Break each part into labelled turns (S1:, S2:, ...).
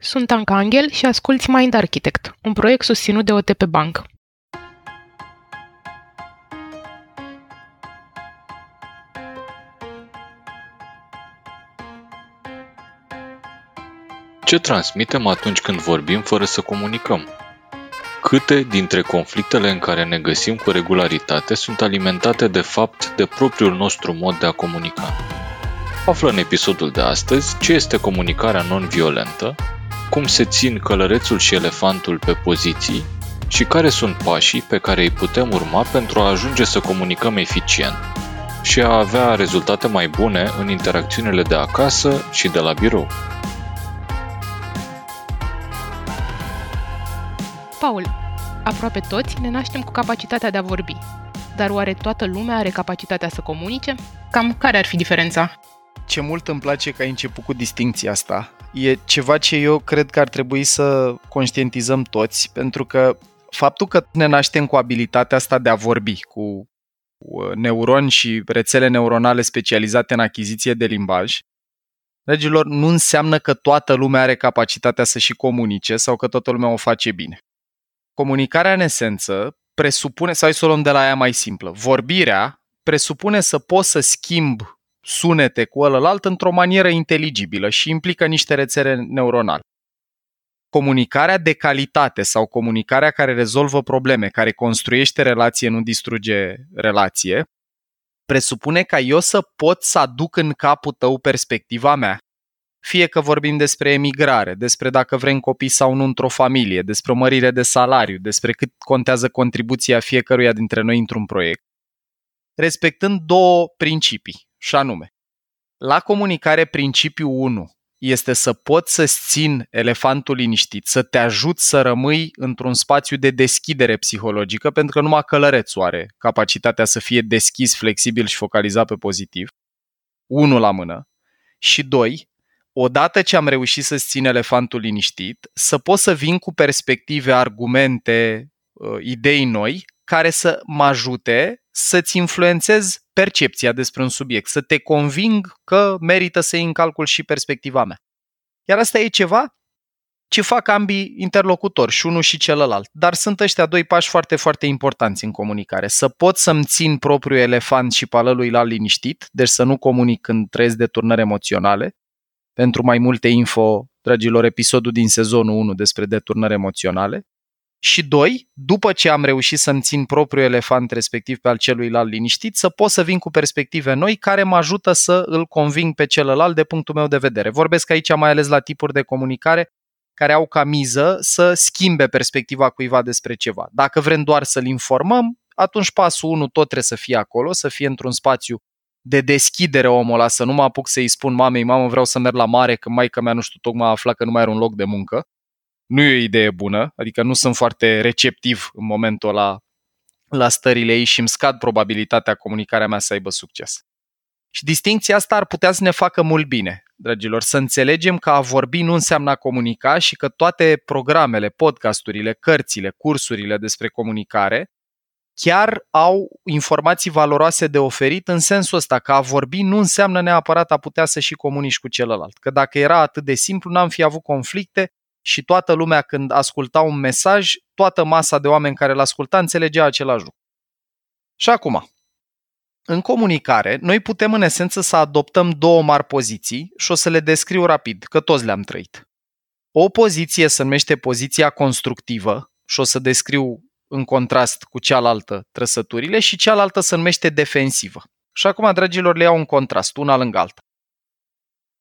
S1: Sunt Anca Angel și asculți Mind Architect, un proiect susținut de OTP Bank.
S2: Ce transmitem atunci când vorbim fără să comunicăm? Câte dintre conflictele în care ne găsim cu regularitate sunt alimentate de fapt de propriul nostru mod de a comunica? Află în episodul de astăzi ce este comunicarea non-violentă, cum se țin călărețul și elefantul pe poziții și care sunt pașii pe care îi putem urma pentru a ajunge să comunicăm eficient și a avea rezultate mai bune în interacțiunile de acasă și de la birou.
S1: Paul, aproape toți ne naștem cu capacitatea de a vorbi. Dar oare toată lumea are capacitatea să comunice? Cam care ar fi diferența?
S3: Ce mult îmi place că ai început cu distinția asta. E ceva ce eu cred că ar trebui să conștientizăm toți, pentru că faptul că ne naștem cu abilitatea asta de a vorbi, cu neuroni și rețele neuronale specializate în achiziție de limbaj, Dragilor, nu înseamnă că toată lumea are capacitatea să și comunice sau că toată lumea o face bine. Comunicarea în esență presupune, sau să o luăm de la ea mai simplă, vorbirea presupune să poți să schimb sunete cu ălălalt într-o manieră inteligibilă și implică niște rețele neuronale. Comunicarea de calitate sau comunicarea care rezolvă probleme, care construiește relație, nu distruge relație, presupune ca eu să pot să aduc în capul tău perspectiva mea. Fie că vorbim despre emigrare, despre dacă vrem copii sau nu într-o familie, despre o mărire de salariu, despre cât contează contribuția fiecăruia dintre noi într-un proiect, respectând două principii, și anume, la comunicare principiul 1 este să pot să-ți țin elefantul liniștit, să te ajut să rămâi într-un spațiu de deschidere psihologică, pentru că numai călărețul are capacitatea să fie deschis, flexibil și focalizat pe pozitiv. Unu la mână. Și doi, odată ce am reușit să-ți țin elefantul liniștit, să pot să vin cu perspective, argumente, uh, idei noi, care să mă ajute să-ți influențez percepția despre un subiect, să te conving că merită să iei în calcul și perspectiva mea. Iar asta e ceva ce fac ambii interlocutori, și unul și celălalt. Dar sunt ăștia doi pași foarte, foarte importanți în comunicare. Să pot să-mi țin propriul elefant și palălui la liniștit, deci să nu comunic când trăiesc de turnări emoționale, pentru mai multe info, dragilor, episodul din sezonul 1 despre deturnări emoționale. Și doi, după ce am reușit să-mi țin propriul elefant respectiv pe al celuilalt liniștit, să pot să vin cu perspective noi care mă ajută să îl conving pe celălalt de punctul meu de vedere. Vorbesc aici mai ales la tipuri de comunicare care au ca miză să schimbe perspectiva cuiva despre ceva. Dacă vrem doar să-l informăm, atunci pasul 1 tot trebuie să fie acolo, să fie într-un spațiu de deschidere omul ăla, să nu mă apuc să-i spun mamei, mamă, vreau să merg la mare, că maica mea, nu știu, tocmai a aflat că nu mai are un loc de muncă. Nu e o idee bună, adică nu sunt foarte receptiv în momentul ăla la stările ei și îmi scad probabilitatea comunicarea mea să aibă succes. Și distinția asta ar putea să ne facă mult bine, dragilor, să înțelegem că a vorbi nu înseamnă a comunica și că toate programele, podcasturile, cărțile, cursurile despre comunicare chiar au informații valoroase de oferit în sensul ăsta, că a vorbi nu înseamnă neapărat a putea să și comunici cu celălalt. Că dacă era atât de simplu, n-am fi avut conflicte și toată lumea când asculta un mesaj, toată masa de oameni care îl asculta înțelegea același lucru. Și acum, în comunicare, noi putem în esență să adoptăm două mari poziții și o să le descriu rapid, că toți le-am trăit. O poziție se numește poziția constructivă și o să descriu în contrast cu cealaltă trăsăturile și cealaltă se numește defensivă. Și acum, dragilor, le iau un contrast, una lângă alta.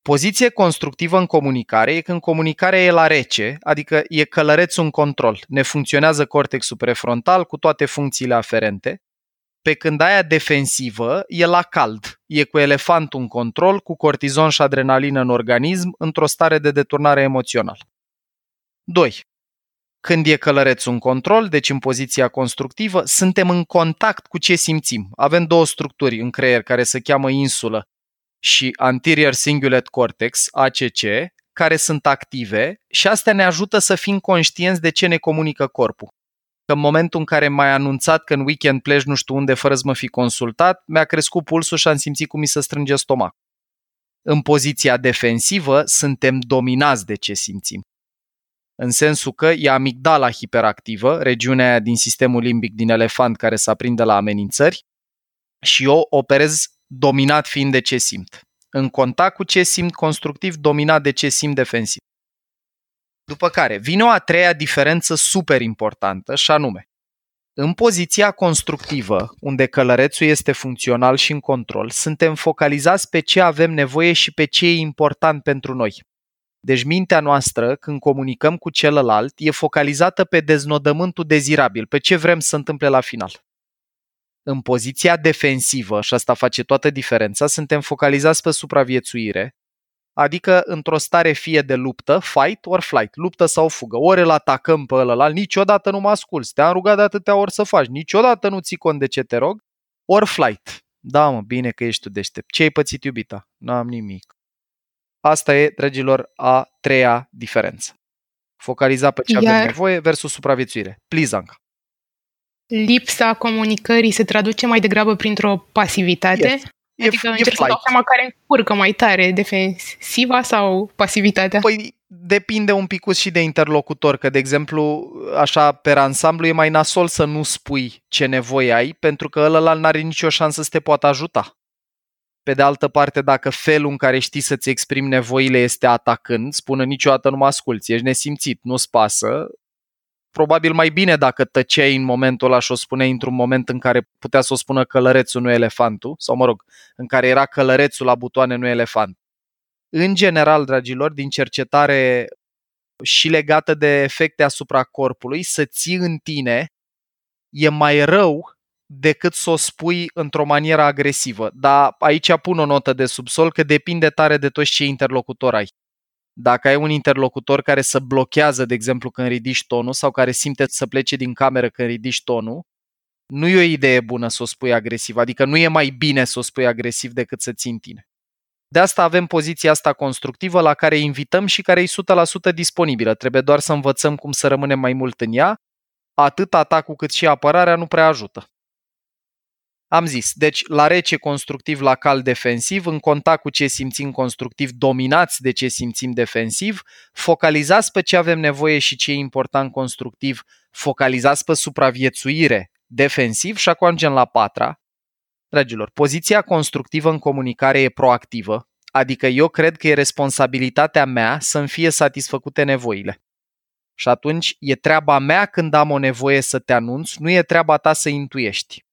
S3: Poziție constructivă în comunicare e când comunicarea e la rece, adică e călărețul în control, ne funcționează cortexul prefrontal cu toate funcțiile aferente, pe când aia defensivă e la cald, e cu elefantul în control, cu cortizon și adrenalină în organism, într-o stare de deturnare emoțională. 2. Când e călărețul în control, deci în poziția constructivă, suntem în contact cu ce simțim. Avem două structuri în creier care se cheamă insulă și Anterior Cingulate Cortex, ACC, care sunt active și astea ne ajută să fim conștienți de ce ne comunică corpul. Că în momentul în care m-ai anunțat că în weekend pleci nu știu unde fără să mă fi consultat, mi-a crescut pulsul și am simțit cum mi se strânge stomac. În poziția defensivă suntem dominați de ce simțim. în sensul că e amigdala hiperactivă, regiunea aia din sistemul limbic din elefant care se aprinde la amenințări și eu operez dominat fiind de ce simt. În contact cu ce simt constructiv, dominat de ce simt defensiv. După care vine o a treia diferență super importantă și anume, în poziția constructivă, unde călărețul este funcțional și în control, suntem focalizați pe ce avem nevoie și pe ce e important pentru noi. Deci mintea noastră, când comunicăm cu celălalt, e focalizată pe deznodământul dezirabil, pe ce vrem să întâmple la final. În poziția defensivă, și asta face toată diferența, suntem focalizați pe supraviețuire, adică într-o stare fie de luptă, fight or flight, luptă sau fugă. Ori îl atacăm pe ălălalt, niciodată nu mă asculți, te-am rugat de atâtea ori să faci, niciodată nu ții cont de ce te rog, ori flight. Da, mă, bine că ești tu deștept. Ce ai pățit, iubita? N-am nimic. Asta e, dragilor, a treia diferență. Focaliza pe ce Iar... avem nevoie versus supraviețuire. Please, Anca.
S1: Lipsa comunicării se traduce mai degrabă printr-o pasivitate? Yes. Adică e, încerc e să dau seama care încurcă mai tare, defensiva sau pasivitatea?
S3: Păi depinde un pic și de interlocutor, că de exemplu, așa, pe ansamblu e mai nasol să nu spui ce nevoie ai, pentru că ălălalt nu are nicio șansă să te poată ajuta. Pe de altă parte, dacă felul în care știi să-ți exprimi nevoile este atacând, spună niciodată nu mă asculți, ești nesimțit, nu-ți pasă, probabil mai bine dacă tăceai în momentul ăla și o spuneai într-un moment în care putea să o spună călărețul, nu elefantul, sau mă rog, în care era călărețul la butoane, nu elefant. În general, dragilor, din cercetare și legată de efecte asupra corpului, să ții în tine e mai rău decât să o spui într-o manieră agresivă. Dar aici pun o notă de subsol că depinde tare de toți ce interlocutor ai. Dacă ai un interlocutor care să blochează, de exemplu, când ridici tonul sau care simte să plece din cameră când ridici tonul, nu e o idee bună să o spui agresiv, adică nu e mai bine să o spui agresiv decât să ții în tine. De asta avem poziția asta constructivă la care invităm și care e 100% disponibilă. Trebuie doar să învățăm cum să rămânem mai mult în ea. Atât atacul cât și apărarea nu prea ajută. Am zis, deci la rece constructiv, la cal defensiv, în contact cu ce simțim constructiv, dominați de ce simțim defensiv, focalizați pe ce avem nevoie și ce e important constructiv, focalizați pe supraviețuire defensiv și acum ajungem la patra. Dragilor, poziția constructivă în comunicare e proactivă, adică eu cred că e responsabilitatea mea să-mi fie satisfăcute nevoile. Și atunci e treaba mea când am o nevoie să te anunț, nu e treaba ta să intuiești.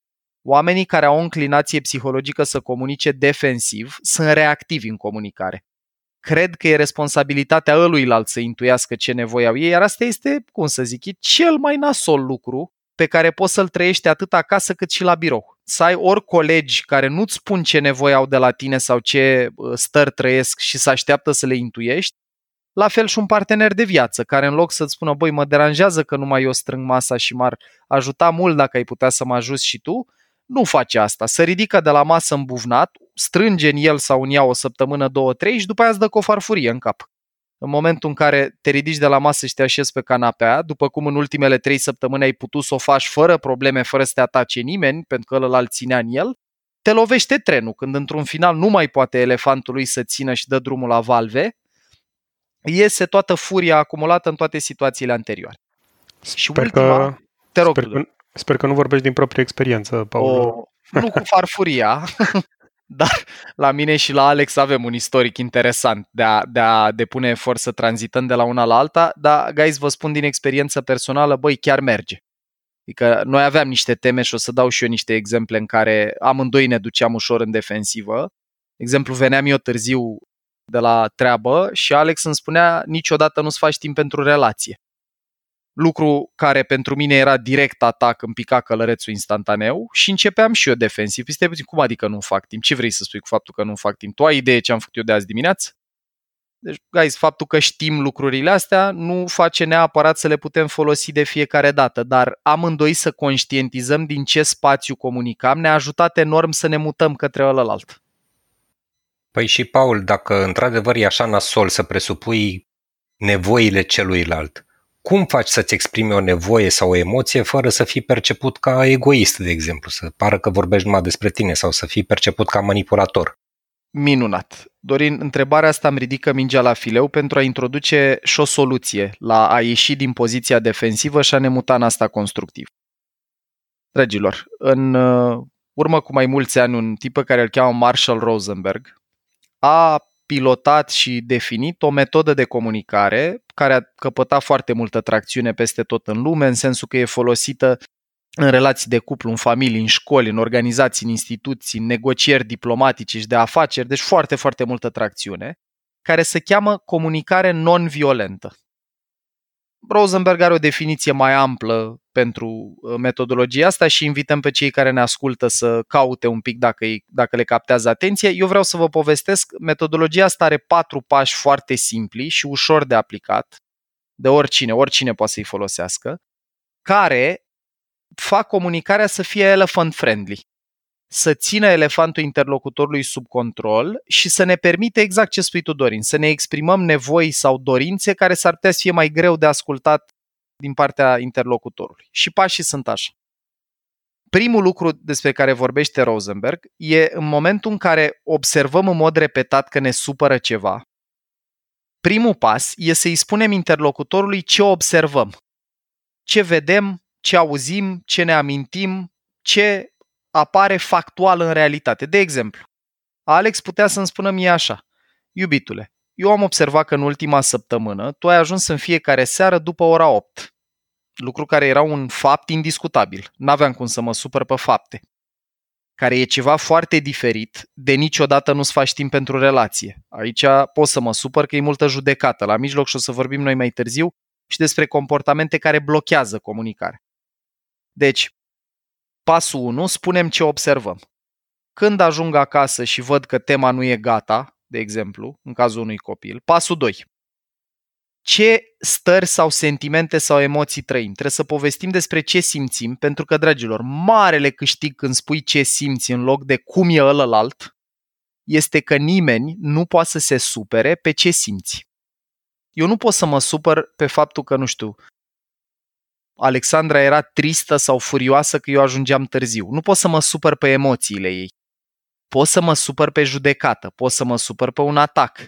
S3: Oamenii care au o înclinație psihologică să comunice defensiv sunt reactivi în comunicare. Cred că e responsabilitatea ăluilalt să intuiască ce nevoie au ei, iar asta este, cum să zic, e cel mai nasol lucru pe care poți să-l trăiești atât acasă cât și la birou. Să ai ori colegi care nu-ți spun ce nevoie au de la tine sau ce stări trăiesc și să așteaptă să le intuiești, la fel și un partener de viață, care în loc să-ți spună, băi, mă deranjează că nu mai eu strâng masa și m-ar ajuta mult dacă ai putea să mă ajuți și tu, nu face asta. Se ridică de la masă îmbuvnat, strânge în el sau în ea o săptămână, două, trei și după aia îți dă cu o farfurie în cap. În momentul în care te ridici de la masă și te așezi pe canapea, după cum în ultimele trei săptămâni ai putut să o faci fără probleme, fără să te atace nimeni, pentru că ălălalt ținea în el, te lovește trenul, când într-un final nu mai poate elefantul lui să țină și dă drumul la valve, iese toată furia acumulată în toate situațiile anterioare.
S4: Sper și ultima, că, te rog, sper, că, Sper că nu vorbești din proprie experiență, Paul. O,
S3: nu cu farfuria, dar la mine și la Alex avem un istoric interesant de a, de a depune efort să tranzităm de la una la alta, dar, guys, vă spun din experiență personală, băi, chiar merge. Adică noi aveam niște teme și o să dau și eu niște exemple în care amândoi ne duceam ușor în defensivă. De exemplu, veneam eu târziu de la treabă și Alex îmi spunea niciodată nu-ți faci timp pentru relație lucru care pentru mine era direct atac, îmi pica călărețul instantaneu și începeam și eu defensiv. Stai puțin, cum adică nu fac timp? Ce vrei să spui cu faptul că nu fac timp? Tu ai idee ce am făcut eu de azi dimineață? Deci, guys, faptul că știm lucrurile astea nu face neapărat să le putem folosi de fiecare dată, dar amândoi să conștientizăm din ce spațiu comunicam ne-a ajutat enorm să ne mutăm către ălălalt.
S5: Păi și, Paul, dacă într-adevăr e așa nasol să presupui nevoile celuilalt, cum faci să-ți exprimi o nevoie sau o emoție fără să fii perceput ca egoist, de exemplu, să pară că vorbești numai despre tine sau să fii perceput ca manipulator?
S3: Minunat. Dorin, întrebarea asta îmi ridică mingea la fileu pentru a introduce și o soluție la a ieși din poziția defensivă și a ne muta în asta constructiv. Dragilor, în uh, urmă cu mai mulți ani, un tip pe care îl cheamă Marshall Rosenberg a pilotat și definit o metodă de comunicare care a căpătat foarte multă tracțiune peste tot în lume, în sensul că e folosită în relații de cuplu, în familii, în școli, în organizații, în instituții, în negocieri diplomatice și de afaceri, deci foarte, foarte multă tracțiune, care se cheamă comunicare non-violentă. Rosenberg are o definiție mai amplă pentru uh, metodologia asta și invităm pe cei care ne ascultă să caute un pic dacă, dacă le captează atenție. Eu vreau să vă povestesc, metodologia asta are patru pași foarte simpli și ușor de aplicat, de oricine, oricine poate să-i folosească, care fac comunicarea să fie elephant friendly, să țină elefantul interlocutorului sub control și să ne permite exact ce spui tu, Dorin, să ne exprimăm nevoi sau dorințe care s-ar putea să fie mai greu de ascultat din partea interlocutorului. Și pașii sunt așa. Primul lucru despre care vorbește Rosenberg e în momentul în care observăm în mod repetat că ne supără ceva. Primul pas e să-i spunem interlocutorului ce observăm, ce vedem, ce auzim, ce ne amintim, ce apare factual în realitate. De exemplu, Alex putea să-mi spună mie așa, iubitule, eu am observat că în ultima săptămână tu ai ajuns în fiecare seară după ora 8. Lucru care era un fapt indiscutabil. N-aveam cum să mă supăr pe fapte. Care e ceva foarte diferit de niciodată nu-ți faci timp pentru relație. Aici pot să mă supăr că e multă judecată la mijloc și o să vorbim noi mai târziu și despre comportamente care blochează comunicarea. Deci, pasul 1, spunem ce observăm. Când ajung acasă și văd că tema nu e gata, de exemplu, în cazul unui copil, pasul 2. Ce stări sau sentimente sau emoții trăim? Trebuie să povestim despre ce simțim, pentru că, dragilor, marele câștig când spui ce simți în loc de cum e ălălalt, este că nimeni nu poate să se supere pe ce simți. Eu nu pot să mă supăr pe faptul că, nu știu, Alexandra era tristă sau furioasă că eu ajungeam târziu. Nu pot să mă supăr pe emoțiile ei. Pot să mă supăr pe judecată, pot să mă supăr pe un atac.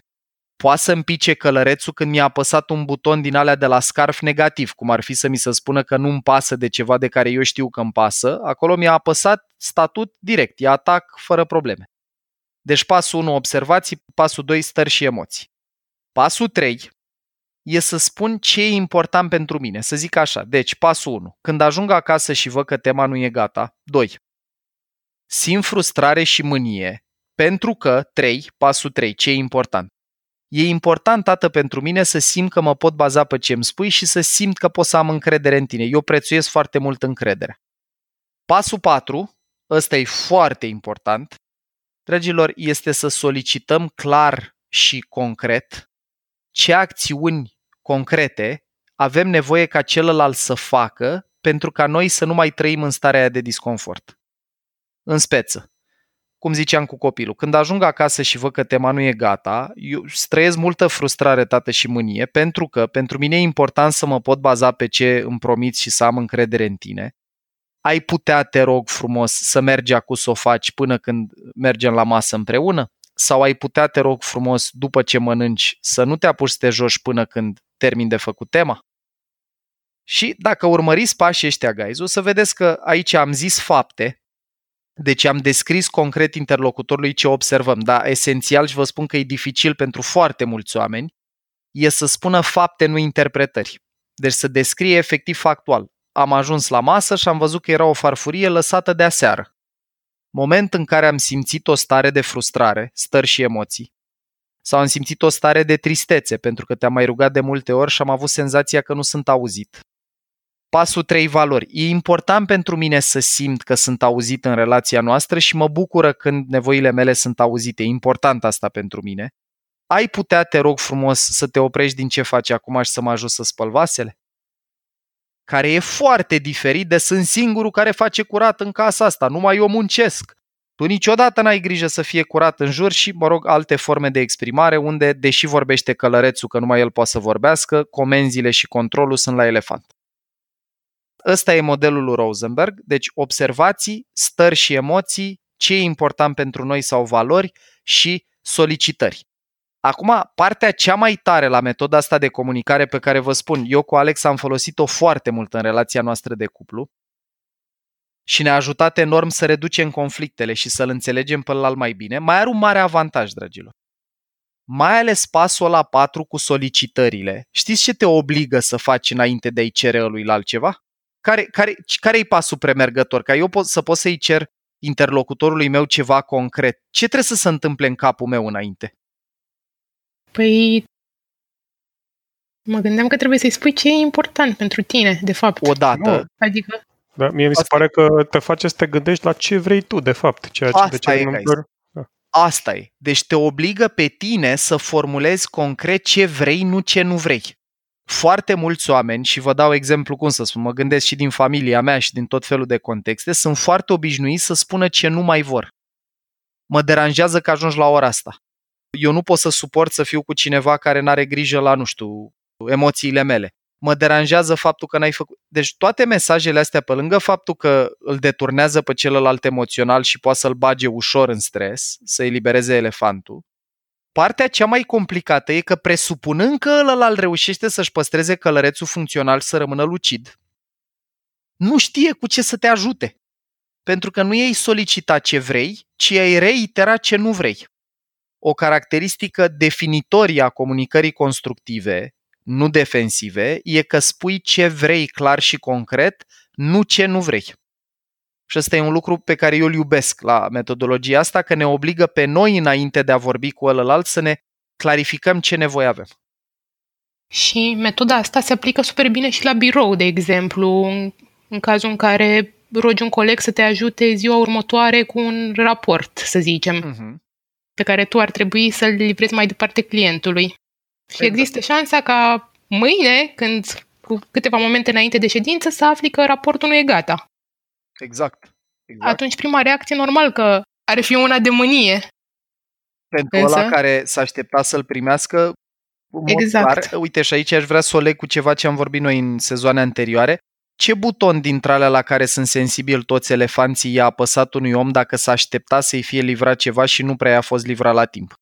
S3: Poate să împice călărețul când mi-a apăsat un buton din alea de la scarf negativ, cum ar fi să mi se spună că nu-mi pasă de ceva de care eu știu că îmi pasă. Acolo mi-a apăsat statut direct, e atac fără probleme. Deci pasul 1 observații, pasul 2 stări și emoții. Pasul 3 e să spun ce e important pentru mine, să zic așa. Deci, pasul 1. Când ajung acasă și văd că tema nu e gata. 2. Simt frustrare și mânie, pentru că, 3, pasul 3, ce e important? E important, tată, pentru mine să simt că mă pot baza pe ce îmi spui și să simt că pot să am încredere în tine. Eu prețuiesc foarte mult încrederea. Pasul 4, ăsta e foarte important, dragilor, este să solicităm clar și concret ce acțiuni concrete avem nevoie ca celălalt să facă pentru ca noi să nu mai trăim în starea aia de disconfort. În speță, cum ziceam cu copilul, când ajung acasă și văd că tema nu e gata, eu trăiesc multă frustrare, tată, și mânie, pentru că pentru mine e important să mă pot baza pe ce îmi promiți și să am încredere în tine. Ai putea, te rog frumos, să mergi acum să o faci până când mergem la masă împreună? Sau ai putea, te rog frumos, după ce mănânci, să nu te apuci să te joci până când termin de făcut tema? Și dacă urmăriți pașii ăștia, guys, o să vedeți că aici am zis fapte, deci am descris concret interlocutorului ce observăm, dar esențial și vă spun că e dificil pentru foarte mulți oameni, e să spună fapte, nu interpretări. Deci să descrie efectiv factual. Am ajuns la masă și am văzut că era o farfurie lăsată de aseară moment în care am simțit o stare de frustrare, stări și emoții, sau am simțit o stare de tristețe pentru că te-am mai rugat de multe ori și am avut senzația că nu sunt auzit. Pasul 3 valori. E important pentru mine să simt că sunt auzit în relația noastră și mă bucură când nevoile mele sunt auzite. E important asta pentru mine. Ai putea, te rog frumos, să te oprești din ce faci acum și să mă ajut să spăl vasele? care e foarte diferit de sunt singurul care face curat în casa asta, numai eu muncesc. Tu niciodată n-ai grijă să fie curat în jur și, mă rog, alte forme de exprimare unde, deși vorbește călărețul că numai el poate să vorbească, comenzile și controlul sunt la elefant. Ăsta e modelul lui Rosenberg, deci observații, stări și emoții, ce e important pentru noi sau valori și solicitări. Acum, partea cea mai tare la metoda asta de comunicare pe care vă spun, eu cu Alex am folosit-o foarte mult în relația noastră de cuplu și ne-a ajutat enorm să reducem conflictele și să-l înțelegem pe ălalt mai bine, mai are un mare avantaj, dragilor. Mai ales pasul la 4 cu solicitările. Știți ce te obligă să faci înainte de a-i cere lui altceva? Care, care, care e pasul premergător? Ca eu pot, să pot să-i cer interlocutorului meu ceva concret. Ce trebuie să se întâmple în capul meu înainte?
S1: Păi, mă gândeam că trebuie să-i spui ce e important pentru tine, de fapt.
S3: Odată. Nu.
S1: Adică...
S4: Da, mie mi se pare că te face să te gândești la ce vrei tu, de fapt. Ceea ce,
S3: Asta
S4: de ce
S3: e, da. Asta e. Deci te obligă pe tine să formulezi concret ce vrei, nu ce nu vrei. Foarte mulți oameni, și vă dau exemplu cum să spun, mă gândesc și din familia mea și din tot felul de contexte, sunt foarte obișnuiți să spună ce nu mai vor. Mă deranjează că ajungi la ora asta eu nu pot să suport să fiu cu cineva care nu are grijă la, nu știu, emoțiile mele. Mă deranjează faptul că n-ai făcut... Deci toate mesajele astea, pe lângă faptul că îl deturnează pe celălalt emoțional și poate să-l bage ușor în stres, să elibereze elefantul, partea cea mai complicată e că presupunând că ălălalt reușește să-și păstreze călărețul funcțional să rămână lucid, nu știe cu ce să te ajute. Pentru că nu ei solicita ce vrei, ci ai reitera ce nu vrei o caracteristică definitorie a comunicării constructive, nu defensive, e că spui ce vrei clar și concret, nu ce nu vrei. Și ăsta e un lucru pe care eu îl iubesc la metodologia asta, că ne obligă pe noi înainte de a vorbi cu ălălalt să ne clarificăm ce nevoie avem.
S1: Și metoda asta se aplică super bine și la birou, de exemplu, în cazul în care rogi un coleg să te ajute ziua următoare cu un raport, să zicem. Uh-huh pe care tu ar trebui să-l livrezi mai departe clientului. Și exact. există șansa ca mâine, când cu câteva momente înainte de ședință, să afli că raportul nu e gata.
S3: Exact. exact.
S1: Atunci prima reacție normal că ar fi una de mânie.
S3: Pentru Însă... ăla care s-a așteptat să-l primească,
S1: exact.
S3: clar, uite și aici aș vrea să o leg cu ceva ce am vorbit noi în sezoane anterioare, ce buton dintre alea la care sunt sensibili toți elefanții i-a apăsat unui om dacă s-a aștepta să-i fie livrat ceva și nu prea a fost livrat la timp?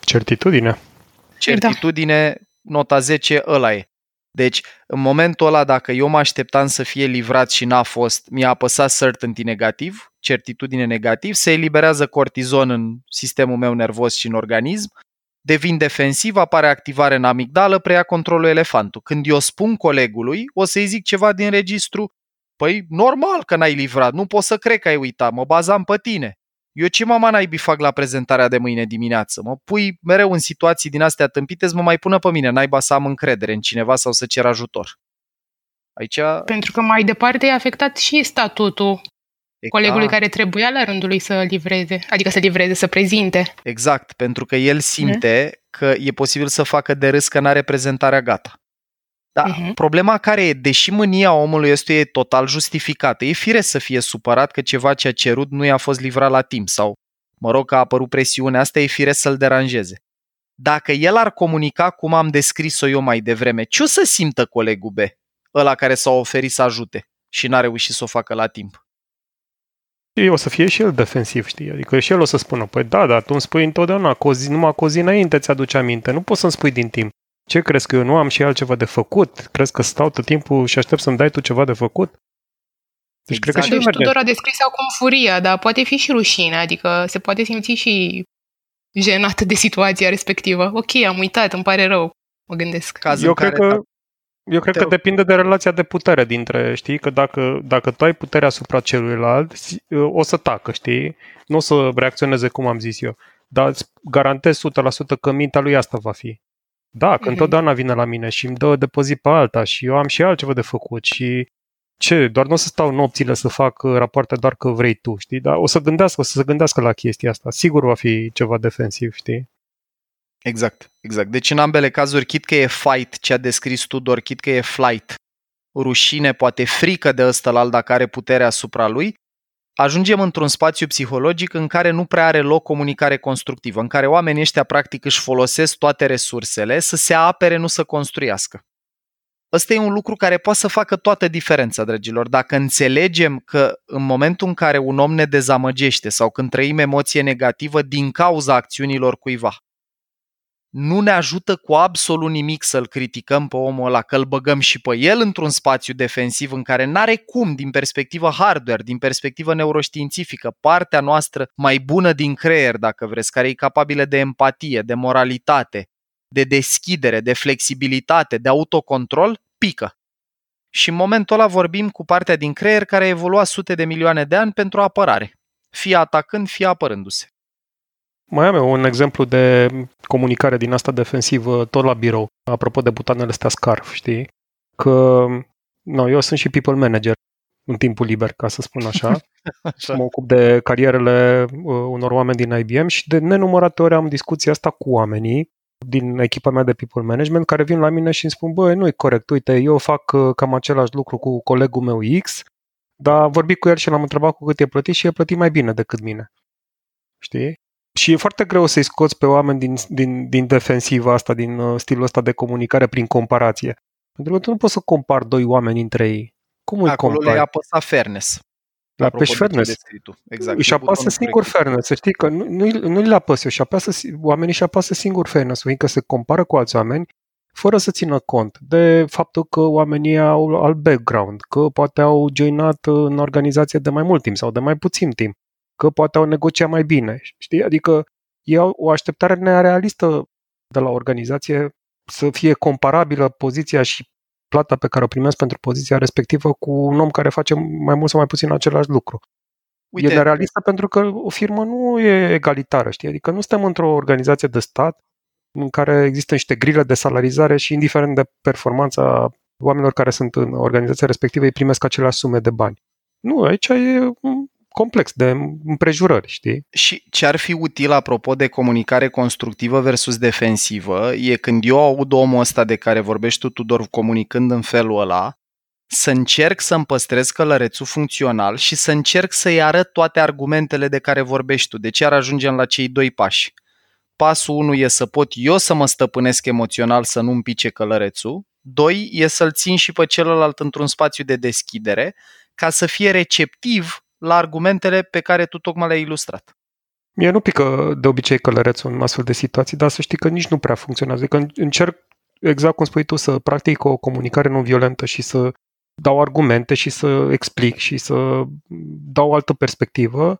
S4: Certitudine.
S3: Certitudine, da. nota 10, ăla e. Deci, în momentul ăla, dacă eu mă așteptam să fie livrat și n-a fost, mi-a apăsat certainty negativ, certitudine negativ, se eliberează cortizon în sistemul meu nervos și în organism devin defensiv, apare activare în amigdală, preia controlul elefantul. Când eu spun colegului, o să-i zic ceva din registru, păi normal că n-ai livrat, nu pot să cred că ai uitat, mă bazam pe tine. Eu ce mama n-ai fac la prezentarea de mâine dimineață? Mă pui mereu în situații din astea tâmpite să mă mai pună pe mine, n-ai să am încredere în cineva sau să cer ajutor. Aici...
S1: Pentru că mai departe e afectat și statutul colegului care trebuia la rândul lui să livreze, adică să livreze, să prezinte.
S3: Exact, pentru că el simte mm. că e posibil să facă de râs că n-are prezentarea gata. Da, uh-huh. problema care e, deși mânia omului este e total justificată, e firesc să fie supărat că ceva ce a cerut nu i-a fost livrat la timp sau, mă rog, că a apărut presiunea asta, e firesc să-l deranjeze. Dacă el ar comunica cum am descris-o eu mai devreme, ce o să simtă colegul B, ăla care s-a oferit să ajute și n-a reușit să o facă la timp?
S4: o să fie și el defensiv, știi? Adică și el o să spună, păi da, dar tu îmi spui întotdeauna, cu o zi, numai cu o zi înainte ți-aduce aminte, nu poți să-mi spui din timp. Ce crezi că eu nu am și altceva de făcut? Crezi că stau tot timpul și aștept să-mi dai tu ceva de făcut?
S1: Deci exact. cred că și deci Tudor a descris acum furia, dar poate fi și rușine, adică se poate simți și jenată de situația respectivă. Ok, am uitat, îmi pare rău, mă gândesc.
S4: Cazul eu cred că eu cred că depinde de relația de putere dintre, știi, că dacă, dacă tu ai puterea asupra celuilalt, o să tacă, știi? Nu o să reacționeze cum am zis eu. Dar îți garantez 100% că mintea lui asta va fi. Da, că mm-hmm. întotdeauna vine la mine și îmi dă de pe zi pe alta și eu am și altceva de făcut și ce, doar nu o să stau nopțile să fac rapoarte doar că vrei tu, știi? Dar o să gândească, o să se gândească la chestia asta. Sigur va fi ceva defensiv, știi?
S3: Exact, exact. Deci în ambele cazuri, chit că e fight, ce a descris Tudor, chit că e flight, rușine, poate frică de ăsta la dacă are putere asupra lui, ajungem într-un spațiu psihologic în care nu prea are loc comunicare constructivă, în care oamenii ăștia practic își folosesc toate resursele să se apere, nu să construiască. Ăsta e un lucru care poate să facă toată diferența, dragilor. Dacă înțelegem că în momentul în care un om ne dezamăgește sau când trăim emoție negativă din cauza acțiunilor cuiva, nu ne ajută cu absolut nimic să-l criticăm pe omul ăla, că îl băgăm și pe el într-un spațiu defensiv în care n-are cum, din perspectivă hardware, din perspectivă neuroștiințifică, partea noastră mai bună din creier, dacă vreți, care e capabilă de empatie, de moralitate, de deschidere, de flexibilitate, de autocontrol, pică. Și în momentul ăla vorbim cu partea din creier care a evoluat sute de milioane de ani pentru apărare, fie atacând, fie apărându-se.
S4: Mai am eu un exemplu de comunicare din asta defensivă tot la birou, apropo de butanele astea SCARF, știi? Că no, eu sunt și people manager în timpul liber, ca să spun așa. așa. Mă ocup de carierele uh, unor oameni din IBM și de nenumărate ori am discuția asta cu oamenii din echipa mea de people management care vin la mine și îmi spun, băi, nu e corect, uite, eu fac uh, cam același lucru cu colegul meu X, dar vorbit cu el și l-am întrebat cu cât e plătit și e plătit mai bine decât mine. Știi? Și e foarte greu să-i scoți pe oameni din, din, din defensiva asta, din uh, stilul ăsta de comunicare prin comparație. Pentru că tu nu poți să compari doi oameni între ei. Cum îi
S3: Acolo
S4: compari?
S3: le apăsa fairness.
S4: La pe fairness.
S3: Exact.
S4: Își apasă singur fairness. Să știi că nu, nu, nu le apasă. Și apasă, oamenii și apasă singur fairness, fiindcă se compară cu alți oameni fără să țină cont de faptul că oamenii au alt background, că poate au joinat în organizație de mai mult timp sau de mai puțin timp, că poate au negociat mai bine. Știi? Adică e o așteptare nerealistă de la organizație să fie comparabilă poziția și plata pe care o primesc pentru poziția respectivă cu un om care face mai mult sau mai puțin același lucru. Uite, e nerealistă pentru că o firmă nu e egalitară, știi? Adică nu suntem într-o organizație de stat în care există niște grile de salarizare și indiferent de performanța oamenilor care sunt în organizația respectivă, îi primesc aceleași sume de bani. Nu, aici e complex de împrejurări, știi?
S3: Și ce ar fi util apropo de comunicare constructivă versus defensivă e când eu aud omul ăsta de care vorbești tu, Tudor, comunicând în felul ăla, să încerc să-mi păstrez călărețul funcțional și să încerc să-i arăt toate argumentele de care vorbești tu. Deci iar ajungem la cei doi pași. Pasul 1 e să pot eu să mă stăpânesc emoțional să nu-mi pice călărețul. Doi e să-l țin și pe celălalt într-un spațiu de deschidere ca să fie receptiv la argumentele pe care tu tocmai le-ai ilustrat.
S4: Mie nu pică de obicei călărețul în astfel de situații, dar să știi că nici nu prea funcționează. Adică încerc, exact cum spui tu, să practic o comunicare non-violentă și să dau argumente și să explic și să dau o altă perspectivă.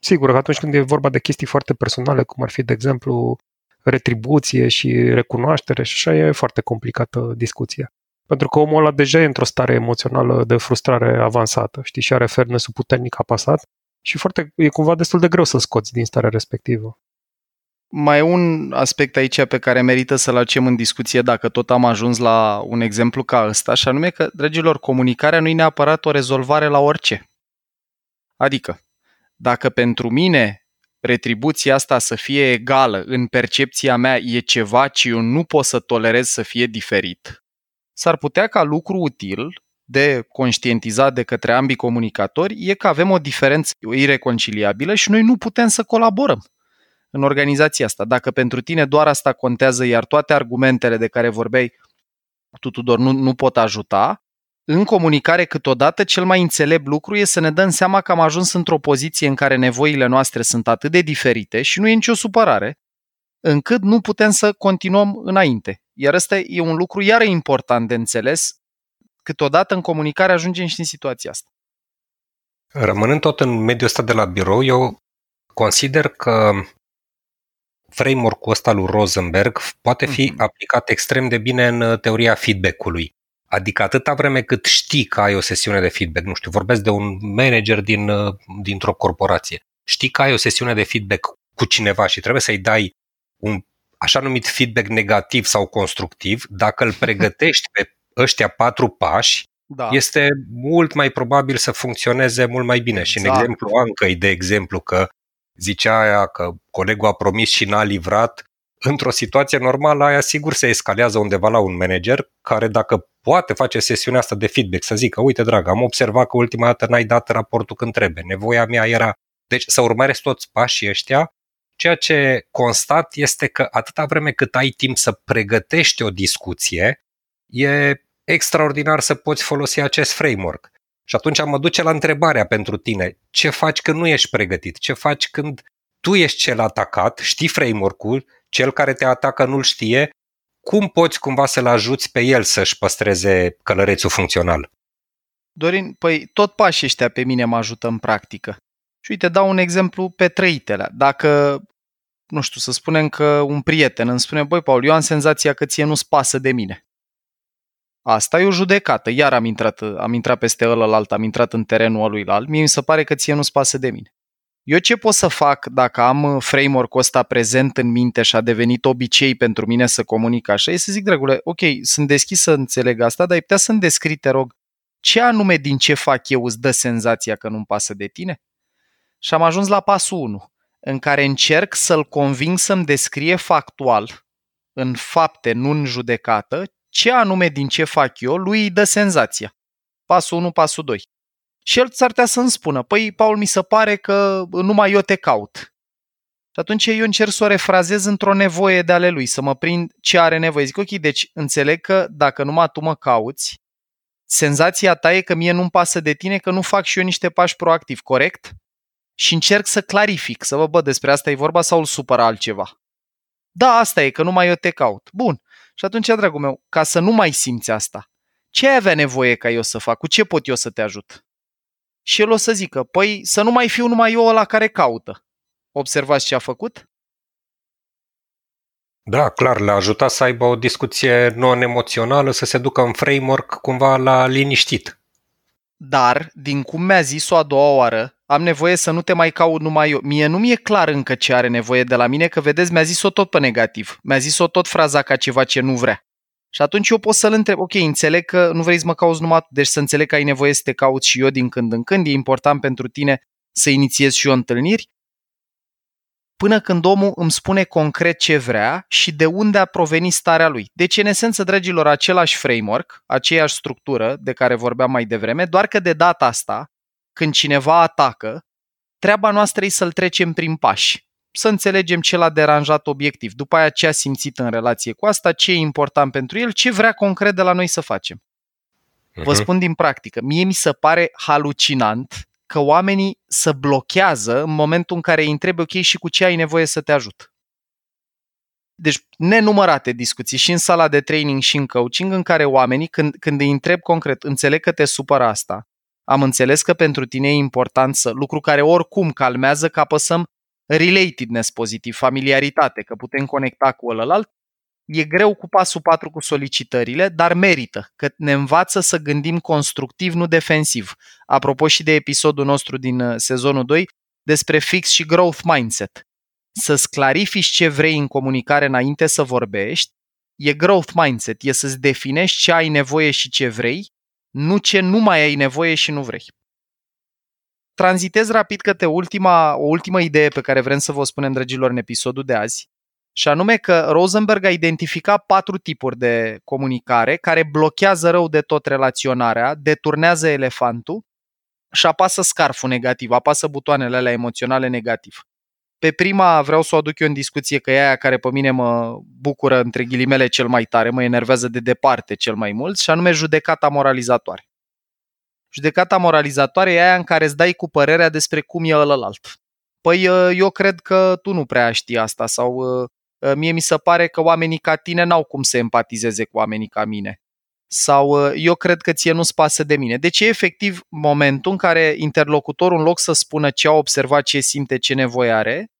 S4: Sigur că atunci când e vorba de chestii foarte personale, cum ar fi, de exemplu, retribuție și recunoaștere și așa, e foarte complicată discuția. Pentru că omul ăla deja e într-o stare emoțională de frustrare avansată, știi, și are fairness puternic apasat și foarte, e cumva destul de greu să scoți din starea respectivă.
S3: Mai un aspect aici pe care merită să-l acem în discuție dacă tot am ajuns la un exemplu ca ăsta, și anume că, dragilor, comunicarea nu e neapărat o rezolvare la orice. Adică, dacă pentru mine retribuția asta să fie egală în percepția mea e ceva ce eu nu pot să tolerez să fie diferit, s-ar putea ca lucru util de conștientizat de către ambii comunicatori e că avem o diferență ireconciliabilă și noi nu putem să colaborăm în organizația asta. Dacă pentru tine doar asta contează, iar toate argumentele de care vorbeai tu, Tudor, nu, nu pot ajuta, în comunicare câteodată cel mai înțelept lucru e să ne dăm seama că am ajuns într-o poziție în care nevoile noastre sunt atât de diferite și nu e nicio supărare, încât nu putem să continuăm înainte. Iar ăsta e un lucru iară important de înțeles. Câteodată în comunicare ajungem și în situația asta.
S5: Rămânând tot în mediul ăsta de la birou, eu consider că framework-ul ăsta lui Rosenberg poate fi mm-hmm. aplicat extrem de bine în uh, teoria feedback-ului. Adică atâta vreme cât știi că ai o sesiune de feedback, nu știu, vorbesc de un manager din, uh, dintr-o corporație, știi că ai o sesiune de feedback cu cineva și trebuie să-i dai un așa numit feedback negativ sau constructiv, dacă îl pregătești pe ăștia patru pași, da. este mult mai probabil să funcționeze mult mai bine. Exact. Și în exact. exemplu Ancăi, de exemplu, că zicea aia că colegul a promis și n-a livrat, într-o situație normală aia sigur se escalează undeva la un manager care dacă poate face sesiunea asta de feedback, să zică, uite dragă, am observat că ultima dată n-ai dat raportul când trebuie, nevoia mea era... Deci să urmăresc toți pașii ăștia Ceea ce constat este că atâta vreme cât ai timp să pregătești o discuție, e extraordinar să poți folosi acest framework. Și atunci mă duce la întrebarea pentru tine. Ce faci când nu ești pregătit? Ce faci când tu ești cel atacat, știi framework-ul, cel care te atacă nu-l știe, cum poți cumva să-l ajuți pe el să-și păstreze călărețul funcțional?
S3: Dorin, păi tot pașii ăștia pe mine mă ajută în practică. Și uite, dau un exemplu pe trăitele. Dacă, nu știu, să spunem că un prieten îmi spune, băi, Paul, eu am senzația că ție nu-ți pasă de mine. Asta e o judecată. Iar am intrat, am intrat peste ălălalt, am intrat în terenul alt. Mie mi se pare că ție nu-ți pasă de mine. Eu ce pot să fac dacă am framework-ul ăsta prezent în minte și a devenit obicei pentru mine să comunic așa? E să zic, dragule, ok, sunt deschis să înțeleg asta, dar ai putea să-mi descrii, te rog, ce anume din ce fac eu îți dă senzația că nu-mi pasă de tine? Și am ajuns la pasul 1, în care încerc să-l conving să-mi descrie factual, în fapte, nu în judecată, ce anume din ce fac eu lui îi dă senzația. Pasul 1, pasul 2. Și el s-ar putea să-mi spună, păi, Paul, mi se pare că numai eu te caut. Și atunci eu încerc să o refrazez într-o nevoie de ale lui, să mă prind ce are nevoie. Zic, ok, deci înțeleg că dacă numai tu mă cauți, senzația ta e că mie nu-mi pasă de tine, că nu fac și eu niște pași proactivi, corect? Și încerc să clarific, să vă bă, despre asta e vorba sau îl supără altceva. Da, asta e, că numai eu te caut. Bun. Și atunci, dragul meu, ca să nu mai simți asta, ce ai avea nevoie ca eu să fac? Cu ce pot eu să te ajut? Și el o să zică, păi să nu mai fiu numai eu la care caută. Observați ce a făcut?
S5: Da, clar, le-a ajutat să aibă o discuție non-emoțională, să se ducă în framework cumva la liniștit.
S3: Dar, din cum mi-a zis-o a doua oară, am nevoie să nu te mai caut numai eu. Mie nu mi-e clar încă ce are nevoie de la mine, că vedeți, mi-a zis-o tot pe negativ. Mi-a zis-o tot fraza ca ceva ce nu vrea. Și atunci eu pot să-l întreb, ok, înțeleg că nu vrei să mă cauți numai tu, deci să înțeleg că ai nevoie să te cauți și eu din când în când, e important pentru tine să inițiezi și eu întâlniri, până când omul îmi spune concret ce vrea și de unde a provenit starea lui. Deci, în esență, dragilor, același framework, aceeași structură de care vorbeam mai devreme, doar că de data asta, când cineva atacă, treaba noastră e să-l trecem prin pași să înțelegem ce l-a deranjat obiectiv, după aia ce a simțit în relație cu asta, ce e important pentru el, ce vrea concret de la noi să facem. Uh-huh. Vă mhm. spun din practică, mie mi se pare halucinant că oamenii să blochează în momentul în care îi întrebi, ok, și cu ce ai nevoie să te ajut. Deci, nenumărate discuții și în sala de training și în coaching în care oamenii, când, când îi întreb concret, înțeleg că te supără asta, am înțeles că pentru tine e important să, lucru care oricum calmează, că apăsăm relatedness pozitiv, familiaritate, că putem conecta cu ălălalt, e greu cu pasul 4 cu solicitările, dar merită, că ne învață să gândim constructiv, nu defensiv. Apropo și de episodul nostru din uh, sezonul 2 despre fix și growth mindset. Să-ți clarifici ce vrei în comunicare înainte să vorbești, e growth mindset, e să-ți definești ce ai nevoie și ce vrei, nu ce nu mai ai nevoie și nu vrei tranzitez rapid către ultima, o ultimă idee pe care vrem să vă spunem, dragilor, în episodul de azi, și anume că Rosenberg a identificat patru tipuri de comunicare care blochează rău de tot relaționarea, deturnează elefantul și apasă scarful negativ, apasă butoanele alea emoționale negativ. Pe prima vreau să o aduc eu în discuție că e aia care pe mine mă bucură între ghilimele cel mai tare, mă enervează de departe cel mai mult și anume judecata moralizatoare. Judecata moralizatoare e aia în care îți dai cu părerea despre cum e ălălalt. Păi ă, eu cred că tu nu prea știi asta sau ă, ă, mie mi se pare că oamenii ca tine n-au cum să empatizeze cu oamenii ca mine. Sau eu cred că ție nu-ți pasă de mine. Deci e efectiv momentul în care interlocutorul, în loc să spună ce a observat, ce simte, ce nevoie are,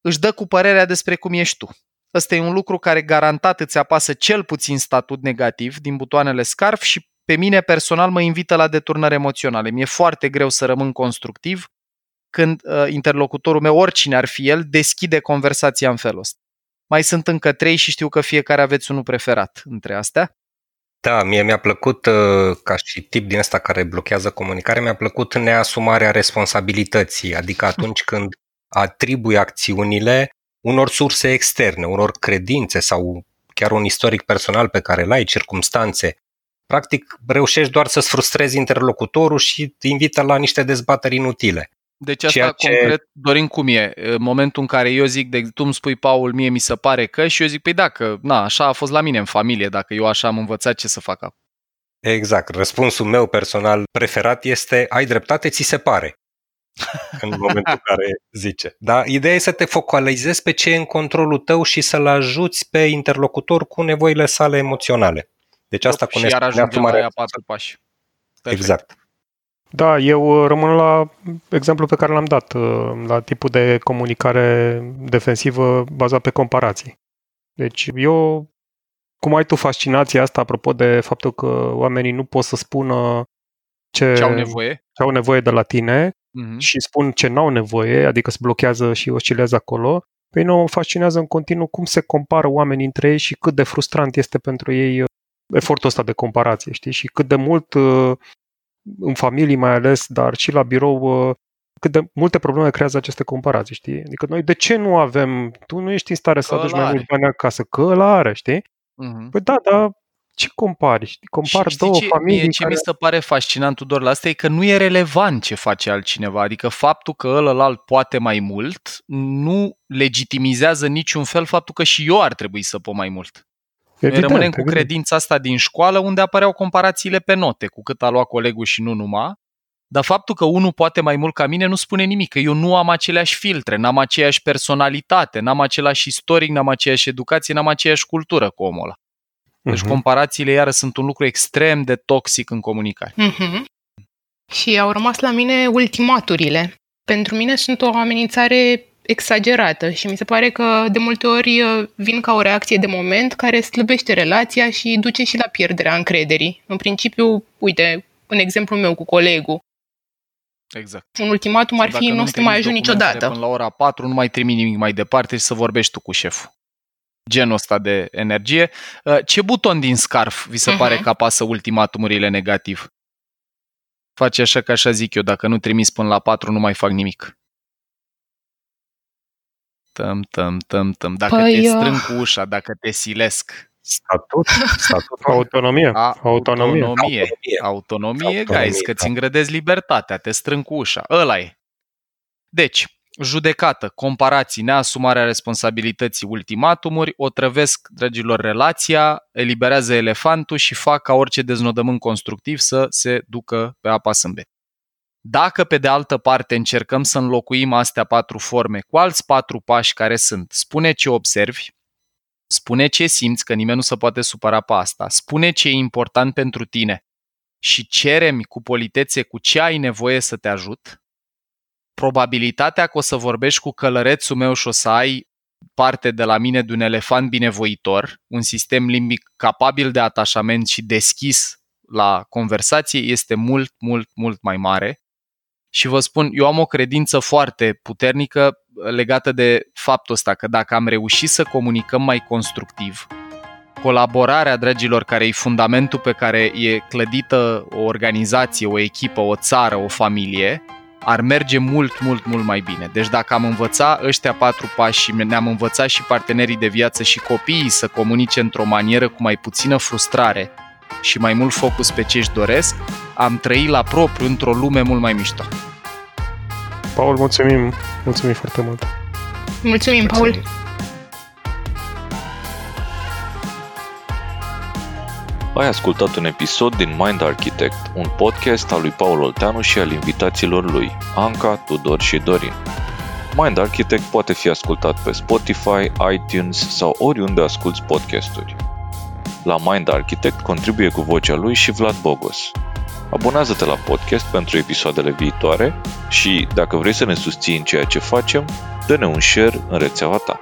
S3: își dă cu părerea despre cum ești tu. Ăsta e un lucru care garantat îți apasă cel puțin statut negativ din butoanele scarf și pe mine personal mă invită la deturnări emoționale. Mi-e foarte greu să rămân constructiv când uh, interlocutorul meu, oricine ar fi el, deschide conversația în felul ăsta. Mai sunt încă trei și știu că fiecare aveți unul preferat între astea.
S5: Da, mie mi-a plăcut, uh, ca și tip din ăsta care blochează comunicarea, mi-a plăcut neasumarea responsabilității, adică atunci când atribui acțiunile unor surse externe, unor credințe sau chiar un istoric personal pe care l-ai, circumstanțe practic reușești doar să-ți frustrezi interlocutorul și te invită la niște dezbateri inutile.
S3: Deci asta Ceea ce... concret, Dorin, cum e? În momentul în care eu zic, de, tu îmi spui, Paul, mie mi se pare că și eu zic, păi dacă, na, așa a fost la mine în familie, dacă eu așa am învățat ce să fac acum.
S5: Exact. Răspunsul meu personal preferat este ai dreptate, ți se pare. în momentul în care zice. Dar ideea e să te focalizezi pe ce e în controlul tău și să-l ajuți pe interlocutor cu nevoile sale emoționale. Deci asta cu
S3: Și iar ajungem la aia patru pași.
S5: Perfect. Exact.
S4: Da, eu uh, rămân la exemplu pe care l-am dat, uh, la tipul de comunicare defensivă bazat pe comparații. Deci eu, cum ai tu fascinația asta apropo de faptul că oamenii nu pot să spună ce,
S3: ce au nevoie,
S4: ce au nevoie de la tine uh-huh. și spun ce n-au nevoie, adică se blochează și oscilează acolo, pe noi fascinează în continuu cum se compară oamenii între ei și cât de frustrant este pentru ei uh, efortul ăsta de comparație, știi? Și cât de mult în familii mai ales, dar și la birou, uh, cât de multe probleme creează aceste comparații, știi? Adică noi de ce nu avem, tu nu ești în stare că să aduci mai mulți bani acasă, că ăla are, știi? Uh-huh. Păi da, dar ce compari? Știi? Compar și două
S3: ce,
S4: familii
S3: mie, ce care... mi se pare fascinant, Tudor, la asta e că nu e relevant ce face altcineva. Adică faptul că ălălalt poate mai mult nu legitimizează niciun fel faptul că și eu ar trebui să pot mai mult. Evident, rămânem cu evident. credința asta din școală unde apăreau comparațiile pe note, cu cât a luat colegul și nu numai. Dar faptul că unul poate mai mult ca mine nu spune nimic, că eu nu am aceleași filtre, n-am aceeași personalitate, n-am același istoric, n-am aceeași educație, n-am aceeași cultură cu omul ăla. Deci uh-huh. comparațiile iară sunt un lucru extrem de toxic în comunicare.
S1: Uh-huh. Și au rămas la mine ultimaturile. Pentru mine sunt o amenințare exagerată și mi se pare că de multe ori uh, vin ca o reacție de moment care slăbește relația și duce și la pierderea încrederii. În principiu, uite, un exemplu meu cu colegul.
S3: Exact.
S1: Un ultimatum ar fi nu o să te mai ajungi niciodată.
S3: Până la ora 4 nu mai trimit nimic mai departe și să vorbești tu cu șeful. Genul ăsta de energie. Uh, ce buton din scarf vi se uh-huh. pare că apasă ultimatumurile negativ? Face așa ca așa zic eu, dacă nu trimis până la 4 nu mai fac nimic. Tăm, tăm, tăm, tăm. Dacă păi, te strâng cu ușa, dacă te silesc.
S5: Statut, statut.
S4: Autonomie.
S3: A, autonomie. Autonomie, autonomie guys, că ți îngrădezi libertatea, te strâng cu ușa. Ăla e. Deci, judecată, comparații, neasumarea responsabilității, ultimatumuri, o trăvesc, dragilor, relația, eliberează elefantul și fac ca orice deznodământ constructiv să se ducă pe apa sâmbet. Dacă, pe de altă parte, încercăm să înlocuim astea patru forme cu alți patru pași care sunt spune ce observi, spune ce simți, că nimeni nu se poate supăra pe asta, spune ce e important pentru tine și ceremi cu politețe cu ce ai nevoie să te ajut, probabilitatea că o să vorbești cu călărețul meu și o să ai parte de la mine de un elefant binevoitor, un sistem limbic capabil de atașament și deschis la conversație este mult, mult, mult mai mare și vă spun, eu am o credință foarte puternică legată de faptul ăsta, că dacă am reușit să comunicăm mai constructiv, colaborarea, dragilor, care e fundamentul pe care e clădită o organizație, o echipă, o țară, o familie, ar merge mult, mult, mult mai bine. Deci dacă am învățat ăștia patru pași și ne-am învățat și partenerii de viață și copiii să comunice într-o manieră cu mai puțină frustrare și mai mult focus pe ce își doresc, am trăit la propriu într-o lume mult mai mișto.
S4: Paul, mulțumim, mulțumim foarte mult.
S1: Mulțumim, mulțumim. Paul.
S2: Ai ascultat un episod din Mind Architect, un podcast al lui Paul Olteanu și al invitaților lui, Anca, Tudor și Dorin. Mind Architect poate fi ascultat pe Spotify, iTunes sau oriunde asculti podcasturi. La Mind Architect contribuie cu vocea lui și Vlad Bogos. Abonează-te la podcast pentru episoadele viitoare și, dacă vrei să ne susții în ceea ce facem, dă-ne un share în rețeaua ta.